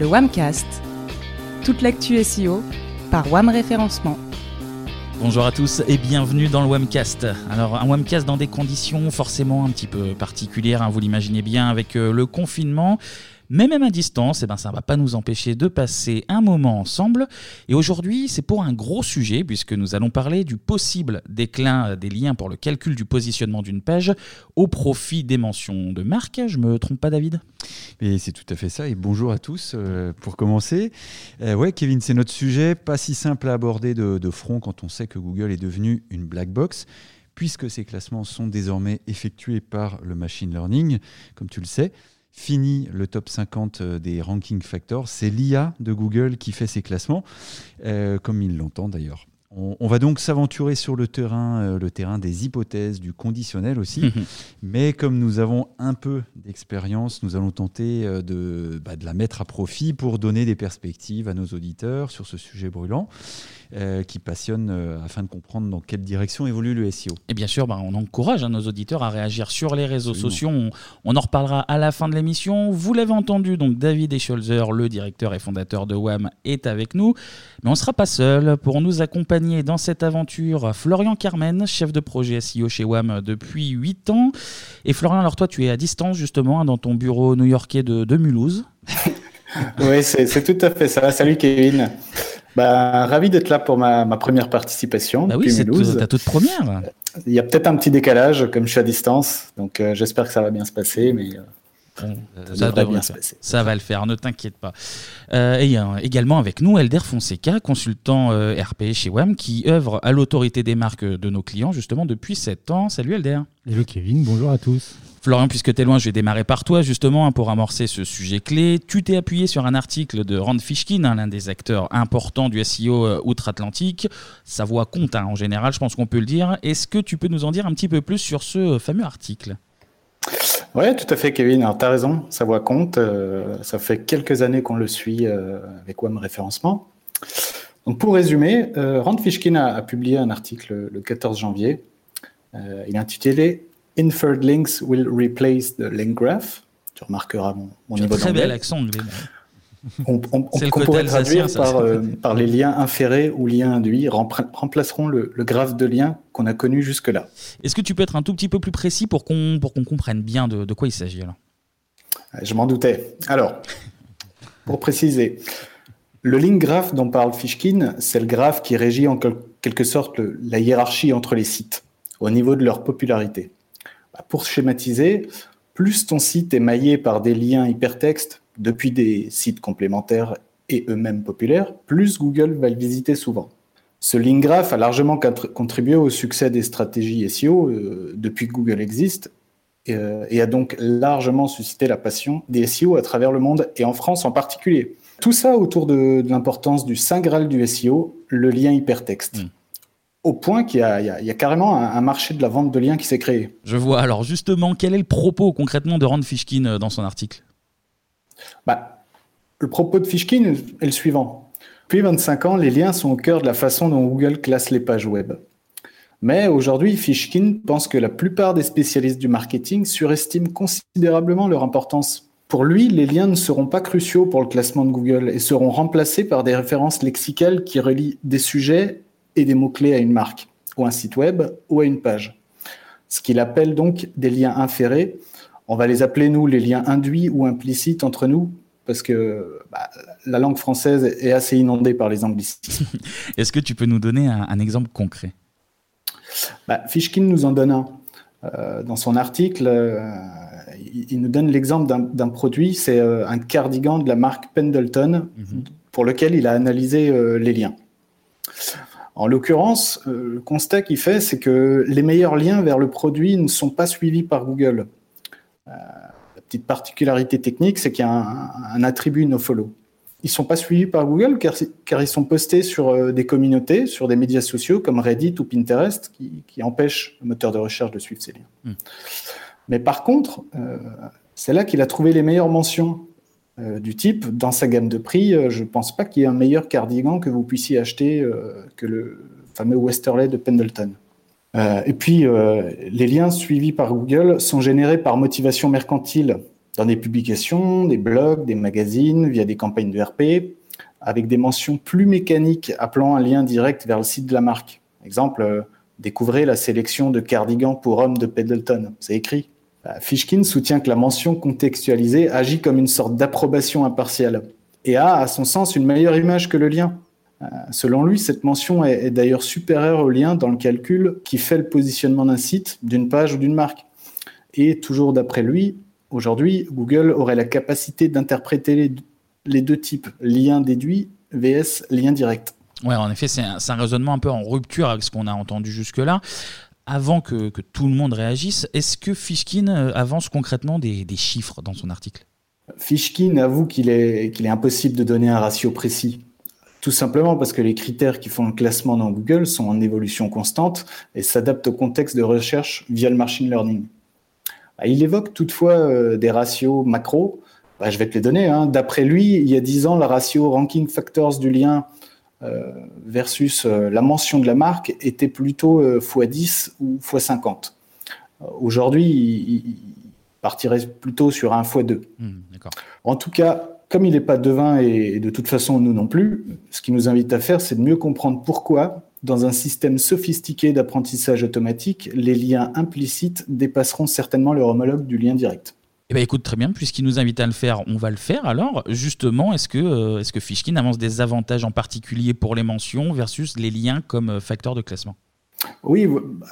le Wamcast. Toute l'actu SEO par Wam Référencement. Bonjour à tous et bienvenue dans le Webcast. Alors un Webcast dans des conditions forcément un petit peu particulières, hein, vous l'imaginez bien avec euh, le confinement. Mais même à distance, eh ben, ça ne va pas nous empêcher de passer un moment ensemble. Et aujourd'hui, c'est pour un gros sujet, puisque nous allons parler du possible déclin des liens pour le calcul du positionnement d'une page au profit des mentions de marque. Je me trompe pas, David? C'est tout à fait ça. Et bonjour à tous. Euh, pour commencer, euh, ouais, Kevin, c'est notre sujet, pas si simple à aborder de, de front quand on sait que Google est devenu une black box puisque ces classements sont désormais effectués par le machine learning, comme tu le sais fini le top 50 euh, des ranking factors. C'est l'IA de Google qui fait ces classements, euh, comme il l'entend d'ailleurs. On, va donc s'aventurer sur le terrain, euh, le terrain des hypothèses, du conditionnel aussi. Mais comme nous avons un peu d'expérience, nous allons tenter de, bah, de, la mettre à profit pour donner des perspectives à nos auditeurs sur ce sujet brûlant. Euh, qui passionne euh, afin de comprendre dans quelle direction évolue le SEO. Et bien sûr, bah, on encourage hein, nos auditeurs à réagir sur les réseaux sociaux. On, en reparlera à la fin de l'émission. Vous l'avez entendu, donc David Escholzer, le directeur et fondateur de WAM, est avec nous. Mais on ne sera pas seul. Pour nous accompagner dans cette aventure, Florian Carmen, chef de projet SEO chez WAM depuis 8 ans. Et Florian, alors toi, tu es à distance justement hein, dans ton bureau new-yorkais de, de Mulhouse. oui, c'est tout à fait ça. Salut Kevin. Bah, ravi d'être là pour ma, ma, première participation. Bah oui, c'est ta toute première. Il y a peut-être un petit décalage, comme je suis à distance, donc euh, j'espère que ça va bien se passer, mais euh, ça, va bien se passer. Ça va le faire, ne t'inquiète pas. Euh, et également avec nous, Elder Fonseca, consultant RP chez WAM, qui œuvre à l'autorité des marques de nos clients justement depuis 7 ans. Salut Elder. Hello Kevin, bonjour à tous. Florian, puisque tu es loin, je vais démarrer par toi justement hein, pour amorcer ce sujet clé. Tu t'es appuyé sur un article de Rand Fishkin, hein, l'un des acteurs importants du SEO euh, outre-Atlantique. Sa voix compte hein, en général, je pense qu'on peut le dire. Est-ce que tu peux nous en dire un petit peu plus sur ce euh, fameux article? Oui, tout à fait, Kevin. Alors, tu as raison, sa voix compte. Euh, ça fait quelques années qu'on le suit avec WAM Référencement. Donc, pour résumer, Rand Fishkin a, a, publié un article le 14 janvier. il est intitulé Inferred links will replace the link graph. Tu remarqueras mon, mon niveau Très bel accent anglais. On, on, on pourrait traduire par, euh, par, les liens inférés ou liens induits remplaceront le, le graphe de liens qu'on a connu jusque-là. Est-ce que tu peux être un tout petit peu plus précis pour qu'on comprenne bien de, de quoi il s'agit alors? Je m'en doutais. Alors, pour préciser, le link graph dont parle Fishkin, c'est le graphe qui régit en quelque sorte le, la hiérarchie entre les sites au niveau de leur popularité. Pour schématiser, plus ton site est maillé par des liens hypertextes depuis des sites complémentaires et eux-mêmes populaires, plus Google va le visiter souvent. Ce link graph a largement contribué au succès des stratégies SEO euh, depuis que Google existe euh, et a donc largement suscité la passion des SEO à travers le monde et en France en particulier. Tout ça autour de, l'importance du saint graal du SEO, le lien hypertexte. Hmm au point qu'il y, a carrément un, marché de la vente de liens qui s'est créé. Je vois. Alors justement, quel est le propos concrètement de Rand Fishkin euh, dans son article? Bah, Le propos de Fishkin est le suivant. Depuis 25 ans, les liens sont au cœur de la façon dont Google classe les pages web. Mais aujourd'hui, Fishkin pense que la plupart des spécialistes du marketing surestiment considérablement leur importance. Pour lui, les liens ne seront pas cruciaux pour le classement de Google et seront remplacés par des références lexicales qui relient des sujets et des mots-clés à une marque, ou un site web, ou à une page. Ce qu'il appelle donc des liens inférés. On va les appeler, nous, les liens induits ou implicites entre nous, parce que bah, la langue française est assez inondée par les anglicismes. Est-ce que tu peux nous donner un, exemple concret? Bah, Fishkin nous en donne un. Euh, dans son article, euh, il, nous donne l'exemple d'un produit, c'est euh, un cardigan de la marque Pendleton, mhm. pour lequel il a analysé les liens. En l'occurrence, euh, le constat qu'il fait, c'est que les meilleurs liens vers le produit ne sont pas suivis par Google. Euh, la petite particularité technique, c'est qu'il y a un, attribut nofollow. Ils ne sont pas suivis par Google car, ils sont postés sur euh, des communautés, sur des médias sociaux comme Reddit ou Pinterest, qui, empêchent le moteur de recherche de suivre ces liens. Hmm. Mais par contre, c'est là qu'il a trouvé les meilleures mentions. Euh, du type, dans sa gamme de prix, euh, je ne pense pas qu'il y ait un meilleur cardigan que vous puissiez acheter euh, que le fameux Westerley de Pendleton. et puis, les liens suivis par Google sont générés par motivation mercantile. dans des publications, des blogs, des magazines, via des campagnes de RP, avec des mentions plus mécaniques appelant un lien direct vers le site de la marque. Exemple, découvrez la sélection de cardigans pour hommes de Pendleton. C'est écrit. Bah, Fishkin soutient que la mention contextualisée agit comme une sorte d'approbation impartiale et a, à son sens, une meilleure image que le lien. Euh, selon lui, cette mention est, d'ailleurs supérieure au lien dans le calcul qui fait le positionnement d'un site, d'une page ou d'une marque. Et toujours d'après lui, aujourd'hui, Google aurait la capacité d'interpréter les, deux types, lien déduit vs lien direct. Ouais, en effet, c'est un, raisonnement un peu en rupture avec ce qu'on a entendu jusque-là. Avant que, tout le monde réagisse, est-ce que Fishkin euh, avance concrètement des, chiffres dans son article? Fishkin avoue qu'il est, qu'il est impossible de donner un ratio précis. Tout simplement parce que les critères qui font le classement dans Google sont en évolution constante et s'adaptent au contexte de recherche via le machine learning. Bah, il évoque toutefois euh, des ratios macro. Bah, je vais te les donner. Hein. D'après lui, il y a 10 ans, le ratio ranking factors du lien versus euh, la mention de la marque était plutôt x10 ou x50. Aujourd'hui, il, partirait plutôt sur un x2. Mmh, en tout cas, comme il n'est pas devin et de toute façon nous non plus, ce qui nous invite à faire, c'est de mieux comprendre pourquoi, dans un système sophistiqué d'apprentissage automatique, les liens implicites dépasseront certainement leur homologue du lien direct. Eh bien, écoute, très bien, puisqu'il nous invite à le faire, on va le faire. Alors, justement, est-ce que, euh, est que Fishkin avance des avantages en particulier pour les mentions versus les liens comme euh, facteur de classement? Oui,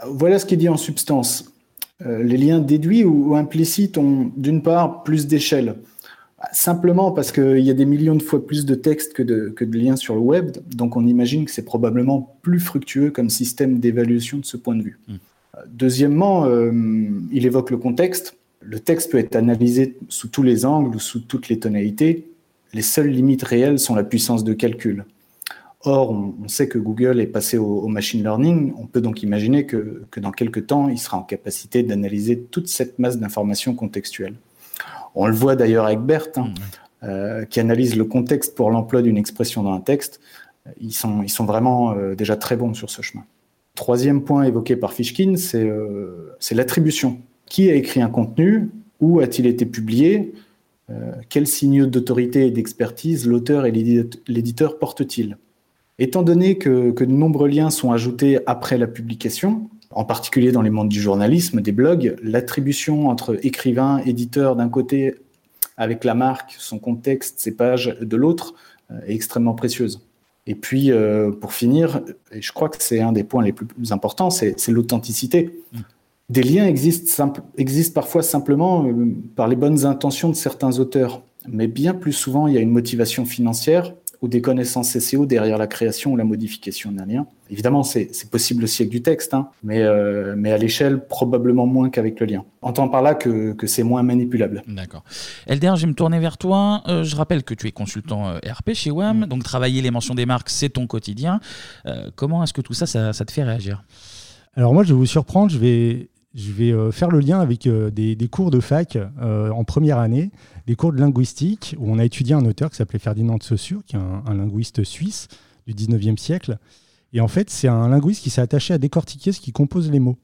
voilà ce qu'il dit en substance. Euh, les liens déduits ou implicites ont d'une part plus d'échelle. Simplement parce qu'il y a des millions de fois plus de textes que de, que de liens sur le web, donc on imagine que c'est probablement plus fructueux comme système d'évaluation de ce point de vue. Hmm. Deuxièmement, euh, il évoque le contexte. Le texte peut être analysé sous tous les angles ou sous toutes les tonalités. Les seules limites réelles sont la puissance de calcul. Or, on, sait que Google est passé au, au, machine learning. On peut donc imaginer que, que dans quelques temps, il sera en capacité d'analyser toute cette masse d'informations contextuelles. On le voit d'ailleurs avec Berthe, hein, mmh. euh, qui analyse le contexte pour l'emploi d'une expression dans un texte. Ils sont, ils sont vraiment euh, déjà très bons sur ce chemin. Troisième point évoqué par Fishkin, euh, c'est l'attribution. Qui a écrit un contenu? Où a-t-il été publié? Quels signaux d'autorité et d'expertise l'auteur et l'éditeur portent-ils? Étant donné que, de nombreux liens sont ajoutés après la publication, en particulier dans les mondes du journalisme, des blogs, l'attribution entre écrivain, éditeur d'un côté, avec la marque, son contexte, ses pages de l'autre, euh, est extrêmement précieuse. Et puis, euh, pour finir, et je crois que c'est un des points les plus importants, c'est l'authenticité. Des liens existent, existent parfois simplement euh, par les bonnes intentions de certains auteurs, mais bien plus souvent, il y a une motivation financière ou des connaissances SEO derrière la création ou la modification d'un lien. Évidemment, c'est possible aussi avec du texte, hein, mais, euh, mais à l'échelle, probablement moins qu'avec le lien. Entend par là que, que c'est moins manipulable. D'accord. Elder, je vais me tourner vers toi. Euh, je rappelle que tu es consultant euh, RP chez WAM, mm. donc travailler les mentions des marques, c'est ton quotidien. comment est-ce que tout ça, ça, ça te fait réagir? Alors moi, je vais vous surprendre, je vais, je vais euh, faire le lien avec euh, des, cours de fac euh, en première année, des cours de linguistique, où on a étudié un auteur qui s'appelait Ferdinand de Saussure, qui est un, linguiste suisse du 19e siècle. Et en fait, c'est un linguiste qui s'est attaché à décortiquer ce qui compose les mots.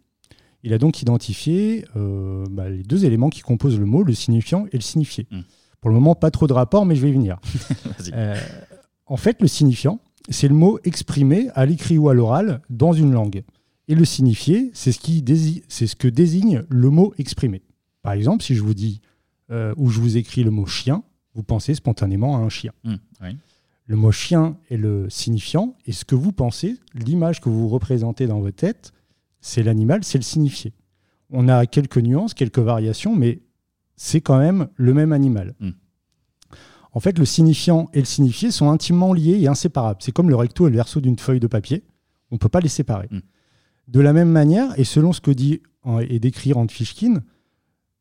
Il a donc identifié bah, les deux éléments qui composent le mot, le signifiant et le signifié. Hmm. Pour le moment, pas trop de rapport, mais je vais y venir. en fait, le signifiant, c'est le mot exprimé à l'écrit ou à l'oral dans une langue. Et le signifié, c'est ce, qui c'est ce que désigne le mot exprimé. Par exemple, si je vous dis euh, ou je vous écris le mot chien, vous pensez spontanément à un chien. Mmh, le mot chien est le signifiant, et ce que vous pensez, l'image que vous représentez dans votre tête, c'est l'animal, c'est le signifié. On a quelques nuances, quelques variations, mais c'est quand même le même animal. Mmh. En fait, le signifiant et le signifié sont intimement liés et inséparables. C'est comme le recto et le verso d'une feuille de papier. On ne peut pas les séparer. Mmh. De la même manière, et selon ce que dit et décrit Rand Fishkin,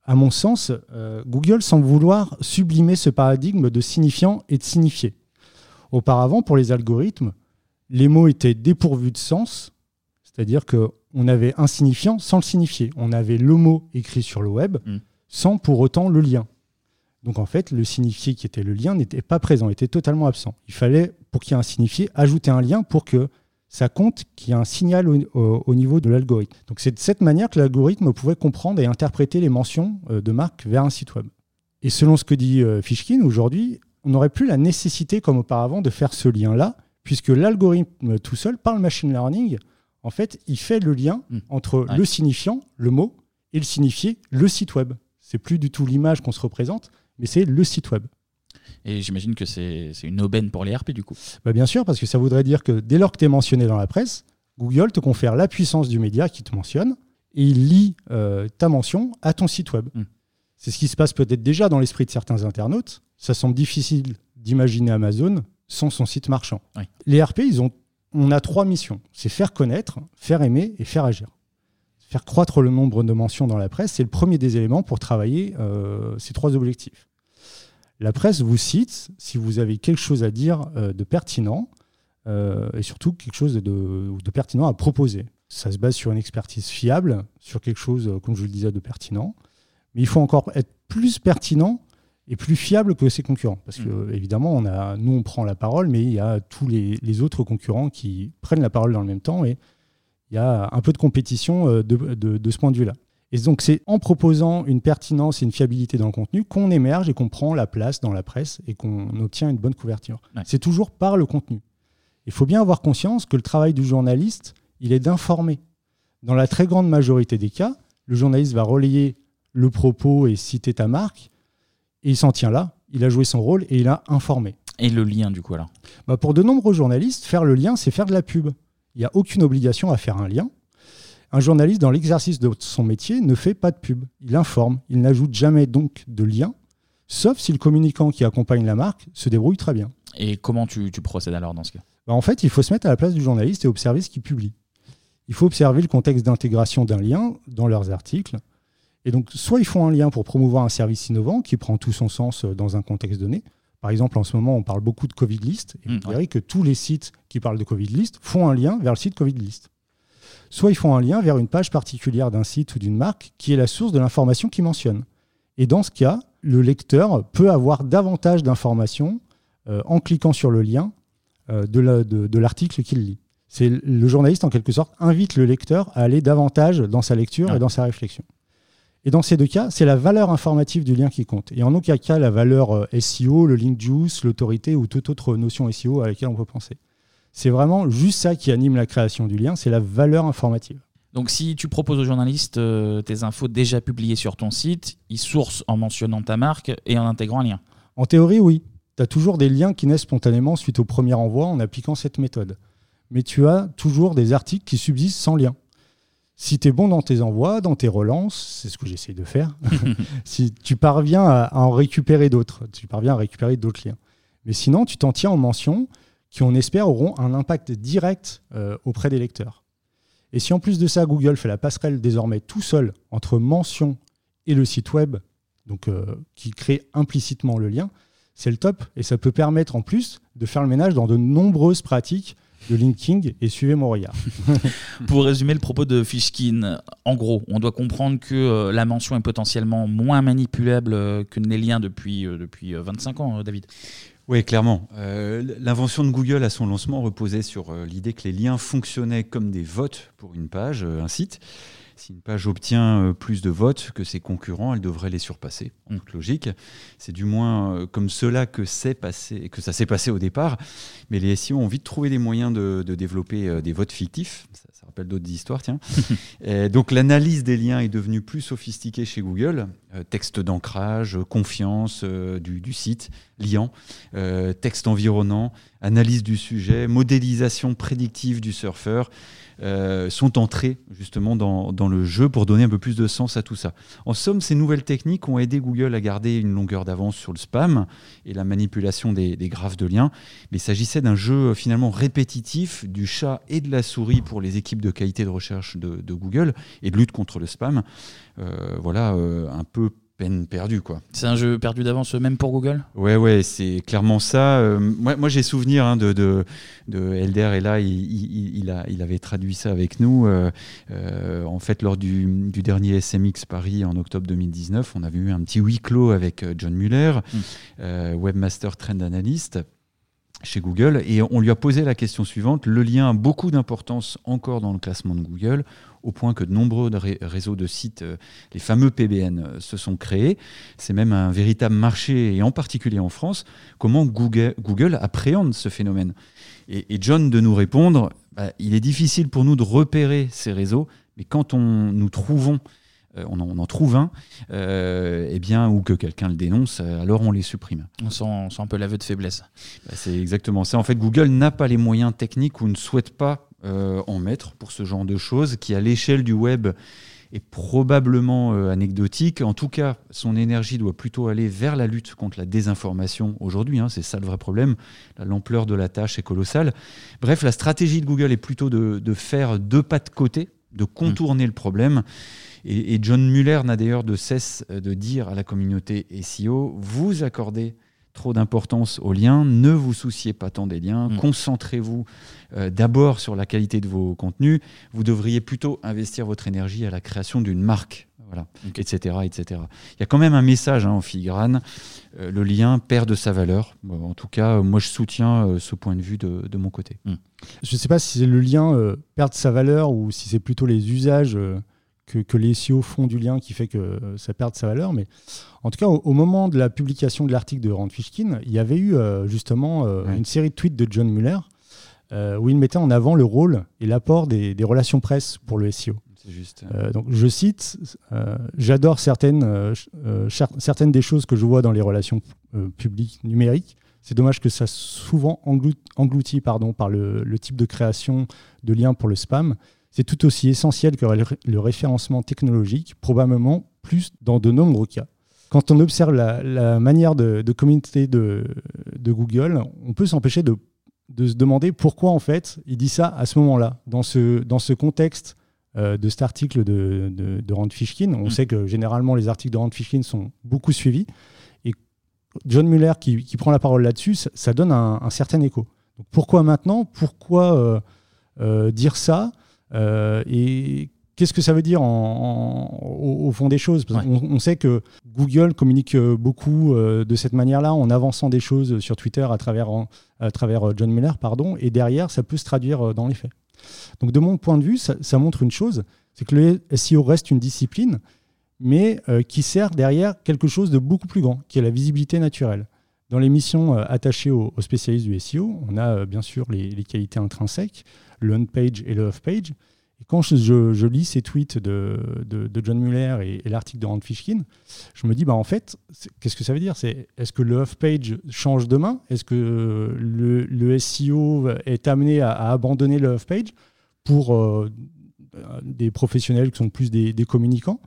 à mon sens, euh, Google semble vouloir sublimer ce paradigme de signifiant et de signifié. Auparavant, pour les algorithmes, les mots étaient dépourvus de sens, c'est-à-dire qu'on avait un signifiant sans le signifier. On avait le mot écrit sur le web mm. sans pour autant le lien. Donc en fait, le signifié qui était le lien n'était pas présent, était totalement absent. Il fallait, pour qu'il y ait un signifié, ajouter un lien pour que ça compte qu'il y a un signal au, niveau de l'algorithme. Donc c'est de cette manière que l'algorithme pouvait comprendre et interpréter les mentions euh, de marque vers un site web. Et selon ce que dit Fishkin, aujourd'hui, on n'aurait plus la nécessité, comme auparavant, de faire ce lien-là, puisque l'algorithme tout seul, par le machine learning, en fait, il fait le lien hmm. entre le signifiant, le mot, et le signifié, le site web. C'est plus du tout l'image qu'on se représente, mais c'est le site web. Et j'imagine que c'est une aubaine pour les RP du coup. Bah bien sûr, parce que ça voudrait dire que dès lors que tu es mentionné dans la presse, Google te confère la puissance du média qui te mentionne et il lit euh, ta mention à ton site web. Hmm. C'est ce qui se passe peut-être déjà dans l'esprit de certains internautes. Ça semble difficile d'imaginer Amazon sans son site marchand. Les RP, ils ont, on a trois missions. C'est faire connaître, faire aimer et faire agir. Faire croître le nombre de mentions dans la presse, c'est le premier des éléments pour travailler euh, ces trois objectifs. La presse vous cite si vous avez quelque chose à dire euh, de pertinent euh, et surtout quelque chose de, de, pertinent à proposer. Ça se base sur une expertise fiable, sur quelque chose, comme je le disais, de pertinent. Mais il faut encore être plus pertinent et plus fiable que ses concurrents. Parce que, mmh. évidemment, on a, nous, on prend la parole, mais il y a tous les, autres concurrents qui prennent la parole dans le même temps et il y a un peu de compétition euh, de, de ce point de vue-là. Et donc, c'est en proposant une pertinence et une fiabilité dans le contenu qu'on émerge et qu'on prend la place dans la presse et qu'on obtient une bonne couverture. C'est toujours par le contenu. Il faut bien avoir conscience que le travail du journaliste, il est d'informer. Dans la très grande majorité des cas, le journaliste va relayer le propos et citer ta marque, et il s'en tient là. Il a joué son rôle et il a informé. Et le lien, du coup, alors? Bah Pour de nombreux journalistes, faire le lien, c'est faire de la pub. Il n'y a aucune obligation à faire un lien. Un journaliste, dans l'exercice de son métier, ne fait pas de pub. Il informe. Il n'ajoute jamais donc de lien, sauf si le communicant qui accompagne la marque se débrouille très bien. Et comment tu, procèdes alors dans ce cas? Bah, En fait, il faut se mettre à la place du journaliste et observer ce qu'il publie. Il faut observer le contexte d'intégration d'un lien dans leurs articles. Et donc, soit ils font un lien pour promouvoir un service innovant qui prend tout son sens euh, dans un contexte donné. Par exemple, en ce moment, on parle beaucoup de Covid List. Et vous mmh, verrez que tous les sites qui parlent de Covid List font un lien vers le site Covid List soit ils font un lien vers une page particulière d'un site ou d'une marque qui est la source de l'information qu'ils mentionnent. Et dans ce cas, le lecteur peut avoir davantage d'informations euh, en cliquant sur le lien euh, de l'article qu'il lit. C'est le journaliste, en quelque sorte, invite le lecteur à aller davantage dans sa lecture et dans sa réflexion. Et dans ces deux cas, c'est la valeur informative du lien qui compte. Et en aucun cas la valeur euh, SEO, le link juice, l'autorité ou toute autre notion SEO à laquelle on peut penser. C'est vraiment juste ça qui anime la création du lien, c'est la valeur informative. Donc si tu proposes aux journalistes euh, tes infos déjà publiées sur ton site, ils sourcent en mentionnant ta marque et en intégrant un lien. En théorie, oui. Tu as toujours des liens qui naissent spontanément suite au premier envoi en appliquant cette méthode. Mais tu as toujours des articles qui subsistent sans lien. Si tu es bon dans tes envois, dans tes relances, c'est ce que j'essaie de faire, si tu parviens à, à en récupérer d'autres, tu parviens à récupérer d'autres liens. Mais sinon, tu t'en tiens en mention qui, on espère, auront un impact direct euh, auprès des lecteurs. Et si en plus de ça, Google fait la passerelle désormais tout seul entre mention et le site web, donc euh, qui crée implicitement le lien, c'est le top. Et ça peut permettre en plus de faire le ménage dans de nombreuses pratiques de linking et suivez mon regard. Pour résumer le propos de Fishkin, en gros, on doit comprendre que euh, la mention est potentiellement moins manipulable que les liens depuis, depuis 25 ans, David. Oui, clairement. Euh, l'invention de Google à son lancement reposait sur euh, l'idée que les liens fonctionnaient comme des votes pour une page, euh, un site. Si une page obtient plus de votes que ses concurrents, elle devrait les surpasser. Donc logique. C'est du moins comme cela que, passé, que ça s'est passé au départ. Mais les SEO ont vite trouvé des moyens de, développer des votes fictifs. Ça, rappelle d'autres histoires, tiens. donc l'analyse des liens est devenue plus sophistiquée chez Google. texte d'ancrage, confiance du, du site liant, euh, texte environnant, analyse du sujet, modélisation prédictive du surfeur, euh, sont entrés justement dans, le jeu pour donner un peu plus de sens à tout ça. En somme, ces nouvelles techniques ont aidé Google à garder une longueur d'avance sur le spam et la manipulation des, graphes de liens, mais il s'agissait d'un jeu finalement répétitif du chat et de la souris pour les équipes de qualité de recherche de, Google et de lutte contre le spam. Euh, voilà, un peu peine perdue. quoi. C'est un jeu perdu d'avance même pour Google? Ouais, ouais, c'est clairement ça. Euh, moi, moi j'ai souvenir hein, de, de, de, Elder, et là, il, il, a, il avait traduit ça avec nous. Euh, euh, en fait, lors du, du, dernier SMX Paris en octobre 2019, on avait eu un petit huis clos avec John Muller, mm. Webmaster Trend Analyst. Chez Google et on lui a posé la question suivante. Le lien a beaucoup d'importance encore dans le classement de Google, au point que de nombreux réseaux de sites, euh, les fameux PBN, euh, se sont créés. C'est même un véritable marché, et en particulier en France. Comment Google, Google appréhende ce phénomène et, John de nous répondre, bah, il est difficile pour nous de repérer ces réseaux, mais quand on nous trouvons euh, on en, trouve un, euh, eh bien, ou que quelqu'un le dénonce, euh, alors on les supprime. On sent, un peu l'aveu de faiblesse. Bah, c'est exactement ça. En fait, Google n'a pas les moyens techniques ou ne souhaite pas en mettre pour ce genre de choses qui, à l'échelle du web, est probablement anecdotique. En tout cas, son énergie doit plutôt aller vers la lutte contre la désinformation aujourd'hui. Hein. c'est ça le vrai problème. L'ampleur de la tâche est colossale. Bref, la stratégie de Google est plutôt de, faire deux pas de côté, de contourner le problème. Et, John Muller n'a d'ailleurs de cesse de dire à la communauté SEO, vous accordez trop d'importance aux liens, ne vous souciez pas tant des liens, mm. concentrez-vous euh, d'abord sur la qualité de vos contenus, vous devriez plutôt investir votre énergie à la création d'une marque, voilà, etc., etc. Il y a quand même un message hein, en filigrane, euh, le lien perd de sa valeur. en tout cas, moi je soutiens ce point de vue de, mon côté. Mm. Je ne sais pas si le lien perd sa valeur ou si c'est plutôt les usages que, les SEO font du lien qui fait que ça perd sa valeur. Mais en tout cas, au, moment de la publication de l'article de Rand Fishkin, il y avait eu euh, justement euh, une série de tweets de John Muller euh, où il mettait en avant le rôle et l'apport des, relations presse pour le SEO. Juste. donc je cite, j'adore certaines, certaines des choses que je vois dans les relations publiques numériques. C'est dommage que ça soit souvent englouti, pardon, par le, le, type de création de liens pour le spam c'est tout aussi essentiel que le référencement technologique, probablement plus dans de nombreux cas. Quand on observe la, manière de, communauté de, Google, on peut s'empêcher de, se demander pourquoi en fait il dit ça à ce moment-là, dans ce, dans ce contexte euh, de cet article de, de, Rand Fishkin. On mm. sait que généralement les articles de Rand Fishkin sont beaucoup suivis. Et John Muller qui, prend la parole là-dessus, ça, donne un, certain écho. pourquoi maintenant? Pourquoi euh, euh, dire ça? Et qu'est-ce que ça veut dire au, fond des choses? On, sait que Google communique euh, beaucoup euh, de cette manière-là en avançant des choses sur Twitter à travers, à travers John Miller, pardon, et derrière, ça peut se traduire dans les faits. Donc de mon point de vue, ça, montre une chose, c'est que le SEO reste une discipline, mais qui sert derrière quelque chose de beaucoup plus grand, qui est la visibilité naturelle. Dans les missions attachées aux, spécialistes du SEO, on a bien sûr les, les qualités intrinsèques, le on-page et le off-page. Et quand je, lis ces tweets de, John Muller et, l'article de Rand Fishkin, je me dis, bah, en fait, qu'est-ce que ça veut dire? C'est, Est-ce que le off-page change demain? Est-ce que le, SEO est amené à, abandonner le off-page pour euh, des professionnels qui sont plus des, communicants?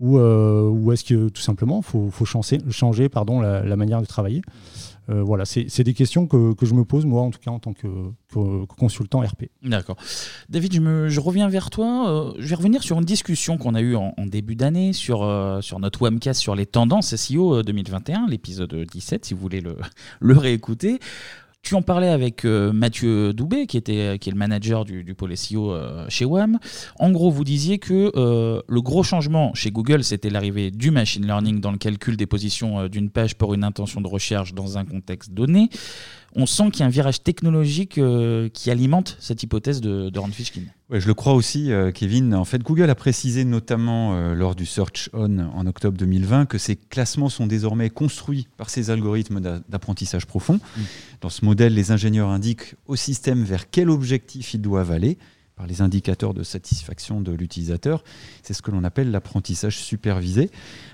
Ou, euh, est-ce que tout simplement il faut, changer, changer pardon, la, manière de travailler euh, voilà, c'est des questions que, je me pose, moi, en tout cas, en tant que, consultant RP. D'accord. David, je, reviens vers toi. Euh, je vais revenir sur une discussion qu'on a eue en, début d'année sur, euh, sur notre webcast sur les tendances SEO 2021, l'épisode 17, si vous voulez le, le réécouter. Tu en parlais avec euh, Mathieu Doubé, qui, était, qui est le manager du, du pôle SEO euh, chez WAM. En gros, vous disiez que euh, le gros changement chez Google, c'était l'arrivée du machine learning dans le calcul des positions d'une page pour une intention de recherche dans un contexte donné on sent qu'il y a un virage technologique euh, qui alimente cette hypothèse de, de Rand Fishkin. Ouais, je le crois aussi, euh, Kevin. En fait, Google a précisé notamment euh, lors du Search On en octobre 2020 que ces classements sont désormais construits par ces algorithmes d'apprentissage profond. Mm. Dans ce modèle, les ingénieurs indiquent au système vers quel objectif ils doivent aller par les indicateurs de satisfaction de l'utilisateur. C'est ce que l'on appelle l'apprentissage supervisé.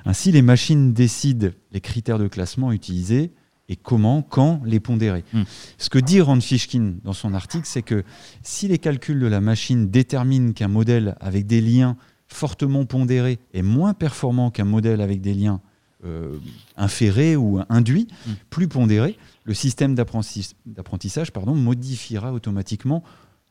Ainsi, les machines décident les critères de classement utilisés et comment, quand les pondérer. Hmm. Ce que dit Rand Fishkin dans son article, c'est que si les calculs de la machine déterminent qu'un modèle avec des liens fortement pondérés est moins performant qu'un modèle avec des liens euh, inférés ou induits, hmm. plus pondérés, le système d'apprentissage modifiera automatiquement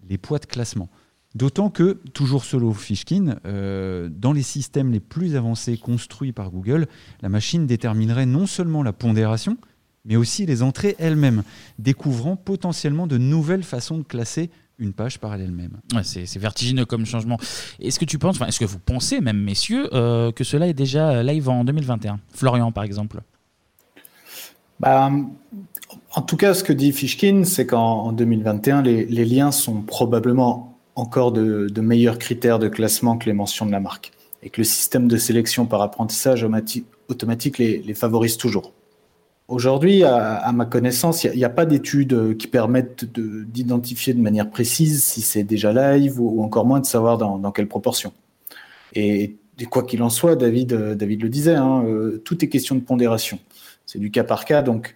les poids de classement. D'autant que, toujours selon Fishkin, euh, dans les systèmes les plus avancés construits par Google, la machine déterminerait non seulement la pondération, mais aussi les entrées elles-mêmes, découvrant potentiellement de nouvelles façons de classer une page par elle-même. Ouais, c'est vertigineux comme changement. Est-ce que tu penses, est-ce que vous pensez même, messieurs, euh, que cela est déjà live en 2021 Florian, par exemple bah, En tout cas, ce que dit Fishkin, c'est qu'en 2021, les, liens sont probablement encore de, meilleurs critères de classement que les mentions de la marque. Et que le système de sélection par apprentissage automatique les, favorise toujours. Aujourd'hui, à, ma connaissance, il n'y a, pas d'études qui permettent d'identifier de, manière précise si c'est déjà live ou, encore moins de savoir dans, quelle proportion. Et quoi qu'il en soit, David, euh, David le disait, hein, euh, tout est question de pondération. C'est du cas par cas, donc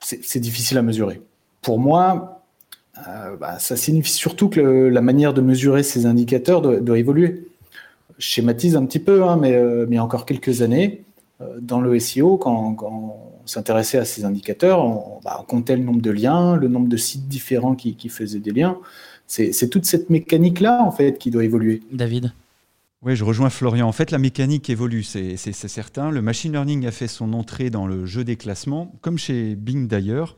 c'est difficile à mesurer. Pour moi, euh, bah, ça signifie surtout que la manière de mesurer ces indicateurs doit, évoluer. Je schématise un petit peu, hein, mais, il y a encore quelques années, dans le SEO, quand, on s'intéressait à ces indicateurs, bah, on, comptait le nombre de liens, le nombre de sites différents qui, qui faisaient des liens. C'est toute cette mécanique-là, en fait, qui doit évoluer. David? Oui, je rejoins Florian. En fait, la mécanique évolue, c'est certain. Le machine learning a fait son entrée dans le jeu des classements, comme chez Bing d'ailleurs.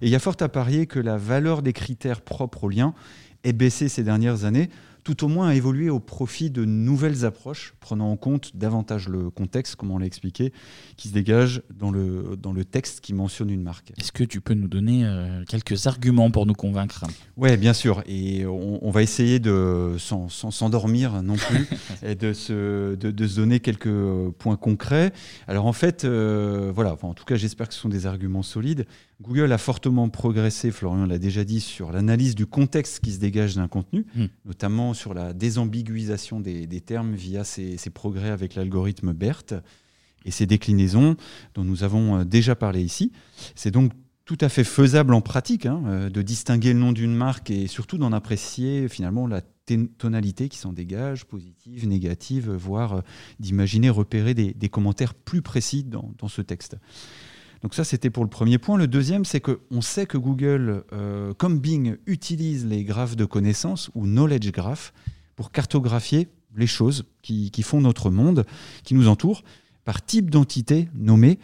Et il y a fort à parier que la valeur des critères propres au lien ait baissé ces dernières années, tout au moins à évoluer au profit de nouvelles approches, prenant en compte davantage le contexte, comme on l'a expliqué, qui se dégage dans le, dans le texte qui mentionne une marque. Est-ce que tu peux nous donner euh, quelques arguments pour nous convaincre? Oui, bien sûr. Et on, va essayer de, sans s'endormir non plus, et de se, de, se donner quelques points concrets. Alors en fait, euh, voilà, en tout cas j'espère que ce sont des arguments solides. Google a fortement progressé, Florian l'a déjà dit, sur l'analyse du contexte qui se dégage d'un contenu, hmm. notamment sur la désambiguisation des, termes via ses, progrès avec l'algorithme BERT et ses déclinaisons dont nous avons euh, déjà parlé ici. C'est donc tout à fait faisable en pratique hein, euh, de distinguer le nom d'une marque et surtout d'en apprécier finalement la tonalité qui s'en dégage, positive, négative, voire euh, d'imaginer repérer des, commentaires plus précis dans ce texte. Donc ça, c'était pour le premier point. Le deuxième, c'est qu'on sait que Google, euh, comme Bing, utilise les graphes de connaissances ou knowledge graph pour cartographier les choses qui, font notre monde, qui nous entoure, par type d'entité nommée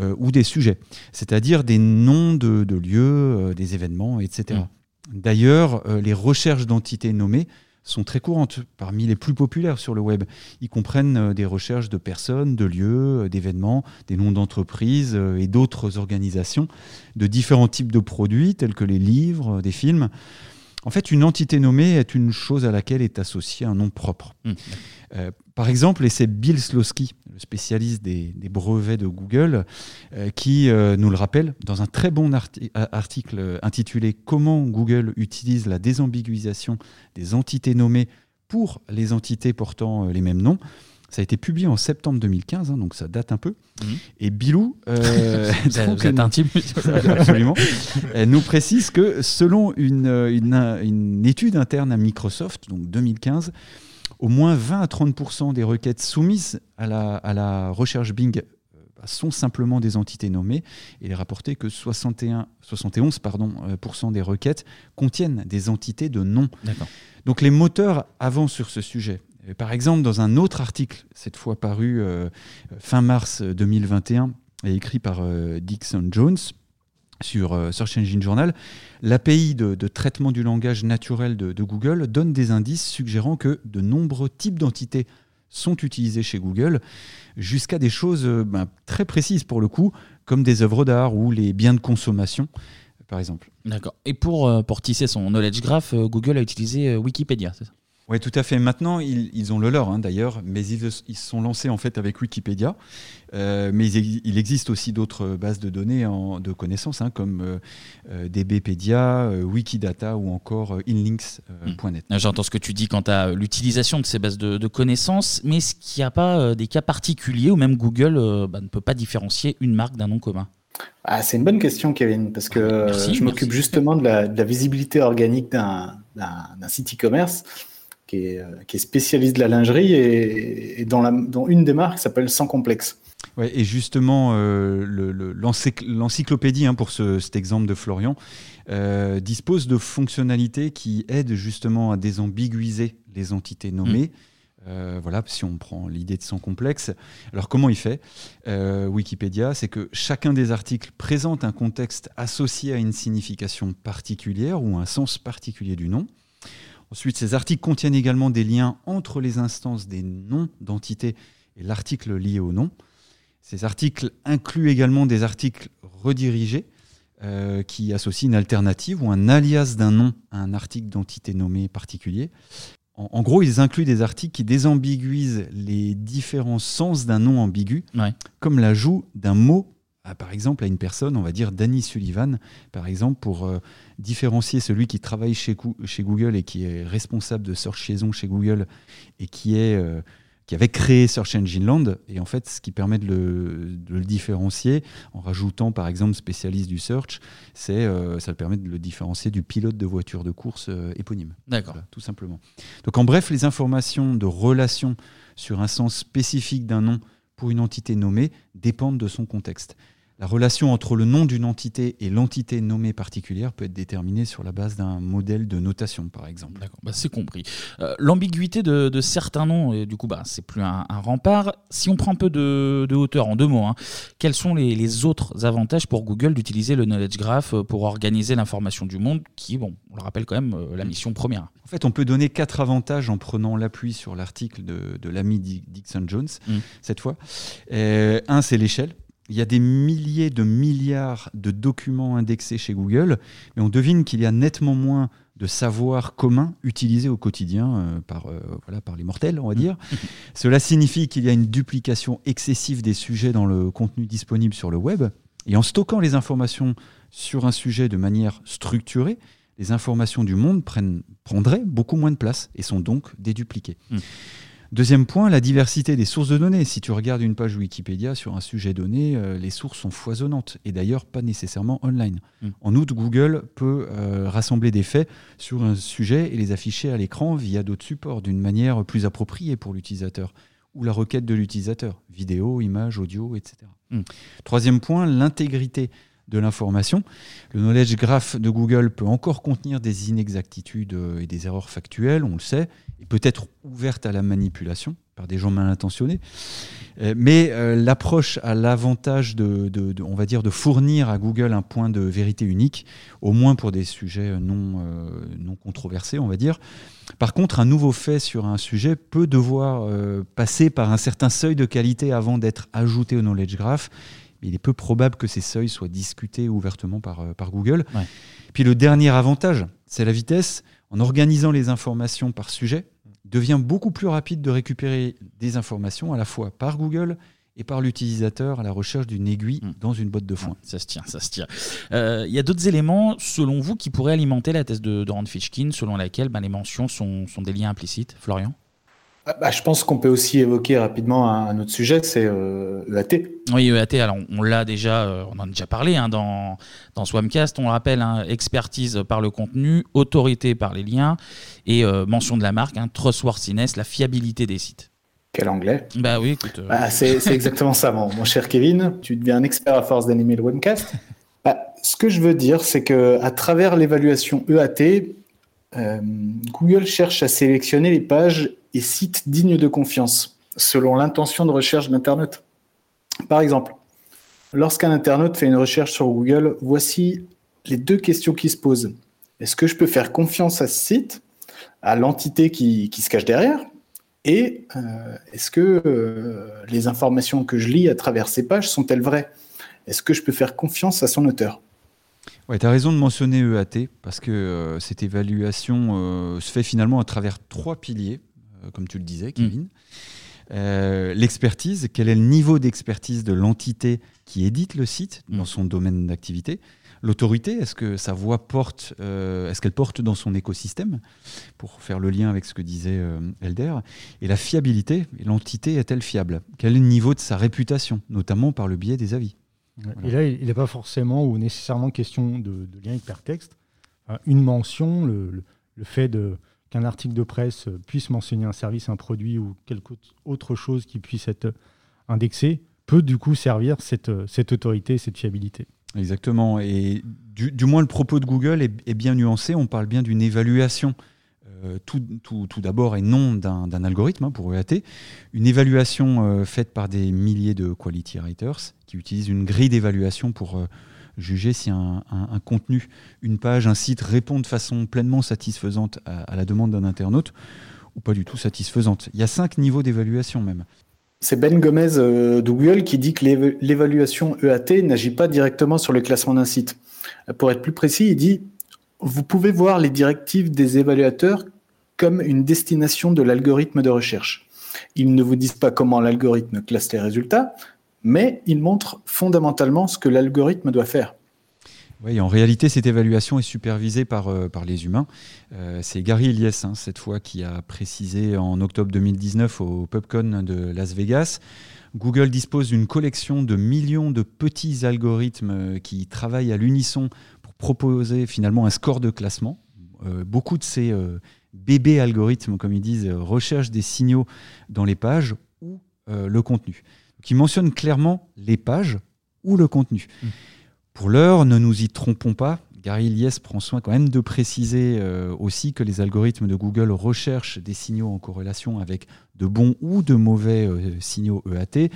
euh, ou des sujets, c'est-à-dire des noms de, lieux, euh, des événements, etc. Mmh. D'ailleurs, les recherches d'entités nommées sont très courantes, parmi les plus populaires sur le web. Ils comprennent euh, des recherches de personnes, de lieux, euh, d'événements, des noms d'entreprises euh, et d'autres organisations, de différents types de produits tels que les livres, des films. En fait, une entité nommée est une chose à laquelle est associé un nom propre. Mmh. Euh, par exemple, et c'est Bill Slosky, le spécialiste des, brevets de Google, euh, qui euh, nous le rappelle dans un très bon article intitulé Comment Google utilise la désambiguisation des entités nommées pour les entités portant les mêmes noms. Ça a été publié en septembre 2015, hein, donc ça date un peu. Mhm. Et Bilou, euh, absolument, elle nous précise que selon une, une, étude interne à Microsoft, donc 2015, au moins 20 à 30% des requêtes soumises à la, à la recherche Bing euh, sont simplement des entités nommées. Et il est rapporté que 61, 71 pardon, euh, des requêtes contiennent des entités de nom. Donc les moteurs avancent sur ce sujet. Par exemple, dans un autre article, cette fois paru euh, fin mars 2021 et écrit par euh, Dixon Jones sur euh, Search Engine Journal, l'API de, traitement du langage naturel de, Google donne des indices suggérant que de nombreux types d'entités sont utilisés chez Google, jusqu'à des choses ben, très précises pour le coup, comme des œuvres d'art ou les biens de consommation, par exemple. D'accord. Et pour, pour tisser son knowledge graph, Google a utilisé Wikipédia, c'est ça? Oui, tout à fait. Maintenant, ils, ont le leur, hein, d'ailleurs, mais ils, se sont lancés en fait avec Wikipédia. Euh, mais il, existe aussi d'autres bases de données de connaissances, hein, comme euh, euh, DBpedia, Wikidata ou encore inlinks.net. Hmm. J'entends ce que tu dis quant à l'utilisation de ces bases de, connaissances, mais est-ce qu'il n'y a pas des cas particuliers où même Google bah, ne peut pas différencier une marque d'un nom commun? Ah, c'est une bonne question, Kevin, parce que je m'occupe justement de la, de la, visibilité organique d'un site e-commerce. Euh, qui est, spécialiste de la lingerie et, la, une des marques s'appelle Sans Complexe. Ouais, et justement, euh, l'encyclopédie, hein, pour cet exemple de Florian, euh, dispose de fonctionnalités qui aident justement à désambiguiser les entités nommées. Mm. voilà, si on prend l'idée de sans complexe. Alors comment il fait? Wikipédia, c'est que chacun des articles présente un contexte associé à une signification particulière ou un sens particulier du nom. Ensuite, ces articles contiennent également des liens entre les instances des noms d'entités et l'article lié au nom. Ces articles incluent également des articles redirigés qui associe une alternative ou un alias d'un nom à un article d'entité nommée particulier. En, gros, ils incluent des articles qui désambiguisent les différents sens d'un nom ambigu, comme l'ajout d'un mot par exemple, à une personne, on va dire Danny Sullivan, par exemple, pour euh, différencier celui qui travaille chez, chez, Google et qui est responsable de Search Liaison chez Google et qui, est, euh, qui avait créé Search Engine Land. Et en fait, ce qui permet de le, différencier, en rajoutant par exemple spécialiste du search, c'est euh, ça permet de le différencier du pilote de voiture de course éponyme. D'accord. tout simplement. Donc en bref, les informations de relation sur un sens spécifique d'un nom pour une entité nommée dépendent de son contexte. La relation entre le nom d'une entité et l'entité nommée particulière peut être déterminée sur la base d'un modèle de notation, par exemple. D'accord, bah, c'est compris. Euh, l'ambiguïté de, certains noms, et du coup, bah, c'est plus un, rempart. Si on prend un peu de, hauteur, en deux mots, hein, quels sont les, autres avantages pour Google d'utiliser le Knowledge Graph pour organiser l'information du monde, qui, bon, on le rappelle quand même, euh, la mission première? En fait, on peut donner quatre avantages en prenant l'appui sur l'article de, l'ami Dixon Jones, mmh. cette fois. Euh, un, c'est l'échelle il y a des milliers de milliards de documents indexés chez Google, mais on devine qu'il y a nettement moins de savoir commun utilisé au quotidien euh, par, euh, voilà, par les mortels, on va dire. Cela signifie qu'il y a une duplication excessive des sujets dans le contenu disponible sur le web. Et en stockant les informations sur un sujet de manière structurée, les informations du monde prennent, prendraient beaucoup moins de place et sont donc dédupliquées. Mm. Deuxième point, la diversité des sources de données. Si tu regardes une page Wikipédia sur un sujet donné, euh, les sources sont foisonnantes et d'ailleurs pas nécessairement online. Mm. En outre, Google peut euh, rassembler des faits sur un sujet et les afficher à l'écran via d'autres supports d'une manière plus appropriée pour l'utilisateur ou la requête de l'utilisateur, vidéo, images, audio, etc. Mm. Troisième point, l'intégrité de l'information. Le knowledge graph de Google peut encore contenir des inexactitudes euh, et des erreurs factuelles, on le sait, et peut être ouverte à la manipulation par des gens mal intentionnés. Euh, mais euh, l'approche a l'avantage de, on va dire, de fournir à Google un point de vérité unique, au moins pour des sujets non, non controversés, on va dire. Par contre, un nouveau fait sur un sujet peut devoir passer par un certain seuil de qualité avant d'être ajouté au knowledge graph il est peu probable que ces seuils soient discutés ouvertement par, euh, par Google. Puis le dernier avantage, c'est la vitesse. En organisant les informations par sujet, devient beaucoup plus rapide de récupérer des informations à la fois par Google et par l'utilisateur à la recherche d'une aiguille hmm. dans une botte de foin. ça se tient, ça se tient. Euh, il y a d'autres éléments, selon vous, qui pourraient alimenter la thèse de, de Rand Fishkin, selon laquelle ben, les mentions sont, sont des liens implicites. Florian? ah, bah, je pense qu'on peut aussi évoquer rapidement un, autre sujet, c'est EAT. Euh, oui, EAT, alors on, l'a déjà, euh, on en a déjà parlé hein, dans, dans Swamcast, on le rappelle, hein, expertise par le contenu, autorité par les liens et euh, mention de la marque, hein, trustworthiness, la fiabilité des sites. Quel anglais Bah oui, écoute. Bah, c'est exactement ça, mon, cher Kevin. Tu deviens un expert à force d'animer le Webcast. Bah, ce que je veux dire, c'est que à travers l'évaluation EAT, Google cherche à sélectionner les pages et sites dignes de confiance, selon l'intention de recherche d'Internet. Par exemple, lorsqu'un internaute fait une recherche sur Google, voici les deux questions qui se posent. Est-ce que je peux faire confiance à ce site, à l'entité qui, se cache derrière? Et euh, est-ce que euh, les informations que je lis à travers ces pages sont-elles vraies? Est-ce que je peux faire confiance à son auteur? Ouais, tu as raison de mentionner EAT, parce que euh, cette évaluation se fait finalement à travers trois piliers. Euh, comme tu le disais, Kevin. Mm. Euh, l'expertise, quel est le niveau d'expertise de l'entité qui édite le site dans mm. son domaine d'activité? L'autorité, est-ce que sa voix porte, euh, est-ce qu'elle porte dans son écosystème? Pour faire le lien avec ce que disait Elder. Et la fiabilité, l'entité est-elle fiable? Quel est le niveau de sa réputation, notamment par le biais des avis? Et là, il n'est pas forcément ou nécessairement question de, lien hypertexte. Une mention, le fait de, qu'un article de presse puisse mentionner un service, un produit ou quelque autre chose qui puisse être indexé peut du coup servir cette, cette autorité, cette fiabilité. Exactement. Et du, moins, le propos de Google est, bien nuancé. On parle bien d'une évaluation. Euh, tout, tout, d'abord et non d'un algorithme hein, pour EAT, une évaluation euh, faite par des milliers de quality writers qui utilisent une grille d'évaluation pour euh, juger si un, contenu, une page, un site répond de façon pleinement satisfaisante à, la demande d'un internaute ou pas du tout satisfaisante. Il y a cinq niveaux d'évaluation même. C'est Ben Gomez euh, de Google qui dit que l'évaluation EAT n'agit pas directement sur le classement d'un site. Pour être plus précis, il dit Vous pouvez voir les directives des évaluateurs comme une destination de l'algorithme de recherche. Ils ne vous disent pas comment l'algorithme classe les résultats, mais ils montrent fondamentalement ce que l'algorithme doit faire. Oui, en réalité, cette évaluation est supervisée par, euh, par les humains. Euh, c'est Gary Elias, hein, cette fois, qui a précisé en octobre 2019 au PubCon de Las Vegas. Google dispose d'une collection de millions de petits algorithmes euh, qui travaillent à l'unisson pour proposer finalement un score de classement. beaucoup de ces bébés algorithmes, comme ils disent, recherchent des signaux dans les pages ou le contenu, qui mentionnent clairement les pages ou le contenu. Mmh. Pour l'heure, ne nous y trompons pas. Gary Lies prend soin quand même de préciser euh, aussi que les algorithmes de Google recherchent des signaux en corrélation avec de bons ou de mauvais euh, signaux EAT,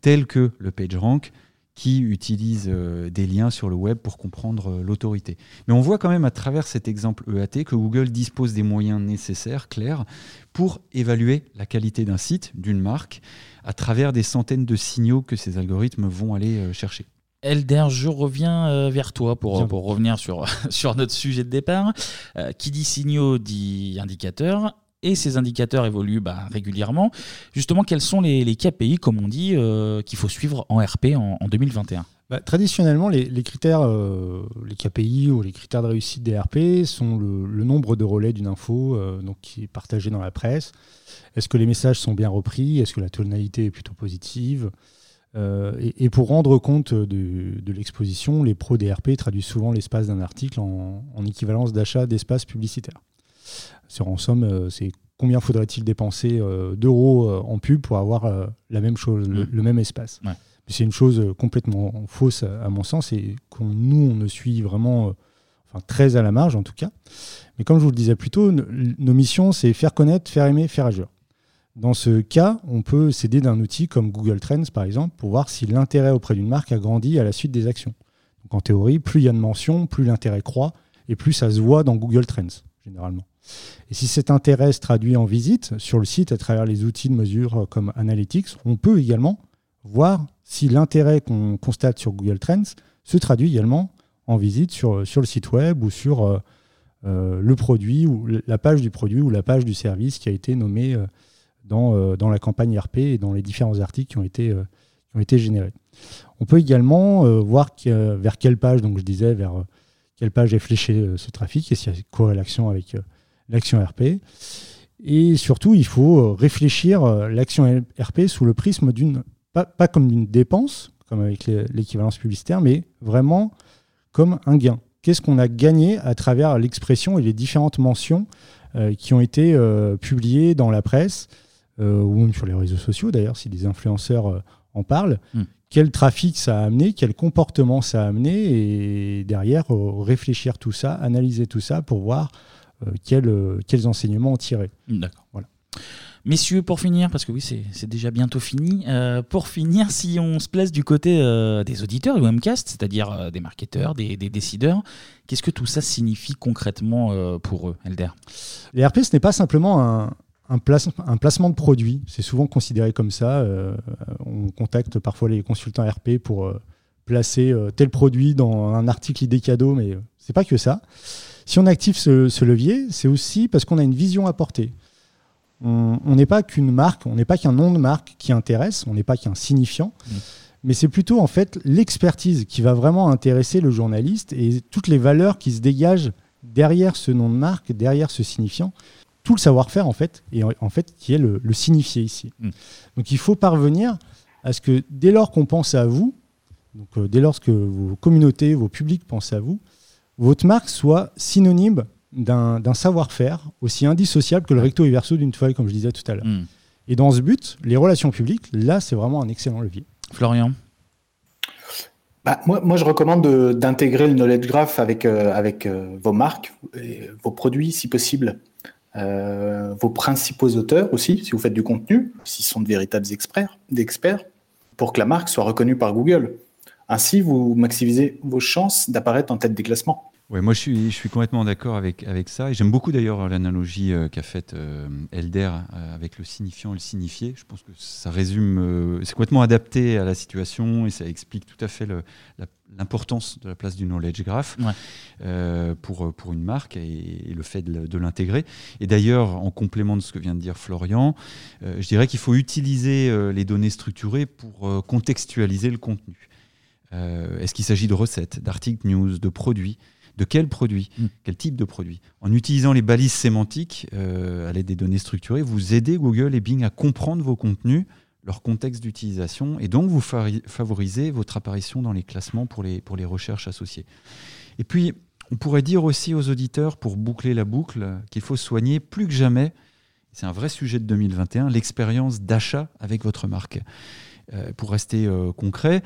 tels que le PageRank, qui utilise euh, des liens sur le web pour comprendre l'autorité. Mais on voit quand même à travers cet exemple EAT que Google dispose des moyens nécessaires, clairs, pour évaluer la qualité d'un site, d'une marque, à travers des centaines de signaux que ces algorithmes vont aller chercher. Elder, je reviens euh, vers toi pour, pour revenir sur, sur notre sujet de départ. Euh, qui dit signaux dit indicateurs. Et ces indicateurs évoluent bah, régulièrement. Justement, quels sont les, KPI, comme on dit, euh, qu'il faut suivre en RP en, 2021 bah, traditionnellement, les, critères, les KPI ou les critères de réussite des RP sont le, nombre de relais d'une info donc qui est partagée dans la presse. Est-ce que les messages sont bien repris? Est-ce que la tonalité est plutôt positive? Euh, et, pour rendre compte de, l'exposition, les pros DRP traduisent souvent l'espace d'un article en, équivalence d'achat d'espace publicitaire. En somme, euh, c'est combien faudrait-il dépenser euh, d'euros en pub pour avoir la même chose, le, mmh. même espace. C'est une chose complètement fausse à, mon sens et que nous, on ne suit vraiment, enfin très à la marge en tout cas. Mais comme je vous le disais plus tôt, nos missions, c'est faire connaître, faire aimer, faire agir. Dans ce cas, on peut s'aider d'un outil comme Google Trends, par exemple, pour voir si l'intérêt auprès d'une marque a grandi à la suite des actions. Donc en théorie, plus il y a de mentions, plus l'intérêt croît, et plus ça se voit dans Google Trends, généralement. Et si cet intérêt se traduit en visite sur le site à travers les outils de mesure comme Analytics, on peut également voir si l'intérêt qu'on constate sur Google Trends se traduit également en visite sur, sur le site web ou sur euh, euh, le produit ou la page du produit ou la page du service qui a été nommé euh, euh, dans, la campagne RP et dans les différents articles qui ont été, euh, qui ont été générés. On peut également euh, voir vers quelle page, donc je disais, vers quelle page est fléché ce trafic et s'il y a corrélation avec l'action RP. Et surtout, il faut réfléchir l'action RP sous le prisme d'une, pas, pas comme d'une dépense, comme avec l'équivalence publicitaire, mais vraiment comme un gain. Qu'est-ce qu'on a gagné à travers l'expression et les différentes mentions qui ont été publiées dans la presse euh, ou même sur les réseaux sociaux d'ailleurs, si des influenceurs euh, en parlent? Hmm. Quel trafic ça a amené, quel comportement ça a amené, et derrière euh, réfléchir tout ça, analyser tout ça pour voir quels, quels enseignements en tirer. D'accord. Voilà. Messieurs, pour finir, parce que oui, c'est déjà bientôt fini, pour finir, si on se place du côté des auditeurs du Webcast, c'est-à-dire des marketeurs, des, des décideurs, qu'est-ce que tout ça signifie concrètement pour eux, Elder? Les RP, ce n'est pas simplement un, un, un, placement de produit. C'est souvent considéré comme ça. Euh, on contacte parfois les consultants RP pour euh, placer euh, tel produit dans un article idée cadeau, mais c'est pas que ça. Si on active ce, levier, c'est aussi parce qu'on a une vision à porter. On n'est pas qu'une marque, on n'est pas qu'un nom de marque qui intéresse, on n'est pas qu'un signifiant, mmh. mais c'est plutôt en fait l'expertise qui va vraiment intéresser le journaliste et toutes les valeurs qui se dégagent derrière ce nom de marque, derrière ce signifiant, tout le savoir-faire en fait, et en fait qui est le, signifié ici. Mm. Donc il faut parvenir à ce que dès lors qu'on pense à vous, donc euh, dès lors que vos communautés, vos publics pensent à vous, votre marque soit synonyme d'un savoir-faire aussi indissociable que le recto et verso d'une toile, comme je disais tout à l'heure. Mm. Et dans ce but, les relations publiques, là, c'est vraiment un excellent levier. Florian? Bah, moi, moi, je recommande d'intégrer le knowledge graph avec, euh, avec euh, vos marques, et vos produits si possible. Euh, vos principaux auteurs aussi, si vous faites du contenu, s'ils sont de véritables experts, d'experts, pour que la marque soit reconnue par Google. Ainsi, vous maximisez vos chances d'apparaître en tête des classements. Ouais, moi je suis, je suis complètement d'accord avec, avec ça. Et j'aime beaucoup d'ailleurs l'analogie euh, qu'a faite euh, Elder euh, avec le signifiant et le signifié. Je pense que ça résume, c'est complètement adapté à la situation et ça explique tout à fait l'importance de la place du knowledge graph pour, pour une marque et, le fait de, l'intégrer. Et d'ailleurs, en complément de ce que vient de dire Florian, je dirais qu'il faut utiliser les données structurées pour contextualiser le contenu. Est-ce qu'il s'agit de recettes, d'articles news, de produits? De quel produit, mm. quel type de produit. En utilisant les balises sémantiques euh, à l'aide des données structurées, vous aidez Google et Bing à comprendre vos contenus, leur contexte d'utilisation, et donc vous favorisez votre apparition dans les classements pour les, pour les recherches associées. Et puis, on pourrait dire aussi aux auditeurs, pour boucler la boucle, qu'il faut soigner plus que jamais, c'est un vrai sujet de 2021, l'expérience d'achat avec votre marque. Euh, pour rester euh, concret,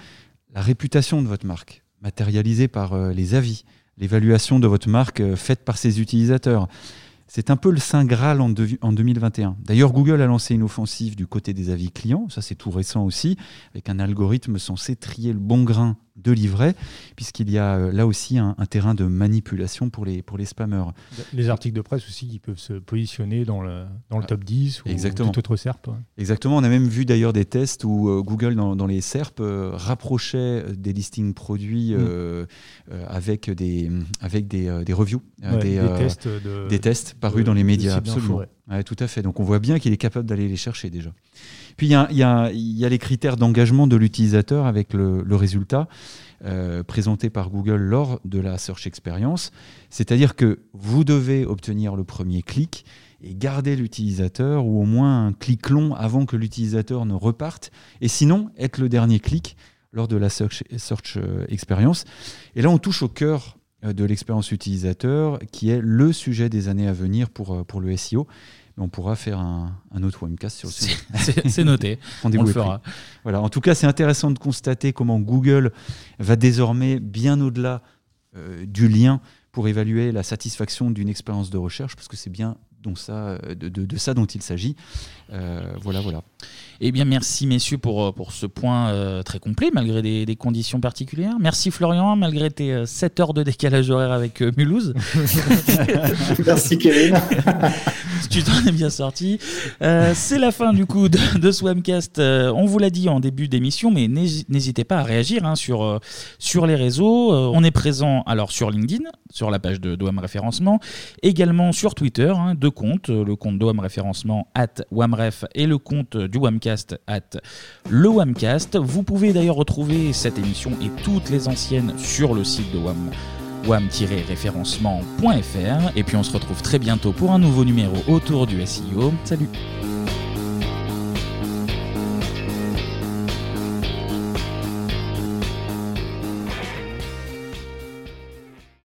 la réputation de votre marque, matérialisée par les avis, l'évaluation de votre marque euh, faite par ses utilisateurs. C'est un peu le saint Graal en, 2021. D'ailleurs, Google a lancé une offensive du côté des avis clients, ça c'est tout récent aussi, avec un algorithme censé trier le bon grain de livret, puisqu'il y a euh, là aussi un, terrain de manipulation pour les, pour les spammers. Les articles de presse aussi qui peuvent se positionner dans le, dans le top 10 ou Exactement. tout autre SERP. Exactement, on a même vu d'ailleurs des tests où euh, Google dans, dans, les SERP euh, rapprochait des listings produits mm. avec, des, avec des, des reviews, des, tests des tests parus dans les médias. Absolument. Tout à fait. Donc on voit bien qu'il est capable d'aller les chercher déjà. Puis il y a, les critères d'engagement de l'utilisateur avec le, résultat. Euh, présenté par Google lors de la Search Experience. C'est-à-dire que vous devez obtenir le premier clic et garder l'utilisateur ou au moins un clic long avant que l'utilisateur ne reparte. Et sinon, être le dernier clic lors de la Search, search euh, Experience. Et là, on touche au cœur euh, de l'expérience utilisateur qui est le sujet des années à venir pour le SEO on pourra faire un, autre webcast sur le sujet. C'est noté, on le fera. Voilà. En tout cas, c'est intéressant de constater comment Google va désormais bien au-delà euh, du lien pour évaluer la satisfaction d'une expérience de recherche, parce que c'est bien ça, de, ça dont il s'agit. Euh, voilà, voilà. Eh bien, merci messieurs pour, euh, pour ce point euh, très complet, malgré des, conditions particulières. Merci Florian, malgré tes 7 heures de décalage horaire avec Mulhouse. merci Kevin. tu t'en es bien sorti. C'est la fin du coup de, de ce webcast. on vous l'a dit en début d'émission, mais n'hésitez pas à réagir hein, sur, sur les réseaux. on est présent alors sur LinkedIn, sur la page de WAM Référencement, également sur Twitter, hein, deux comptes, le compte de WAM Référencement at WAMREF et le compte du WAMCast at le Wamcast. Vous pouvez d'ailleurs retrouver cette émission et toutes les anciennes sur le site de Wam wam-référencement.fr et puis on se retrouve très bientôt pour un nouveau numéro autour du SEO. Salut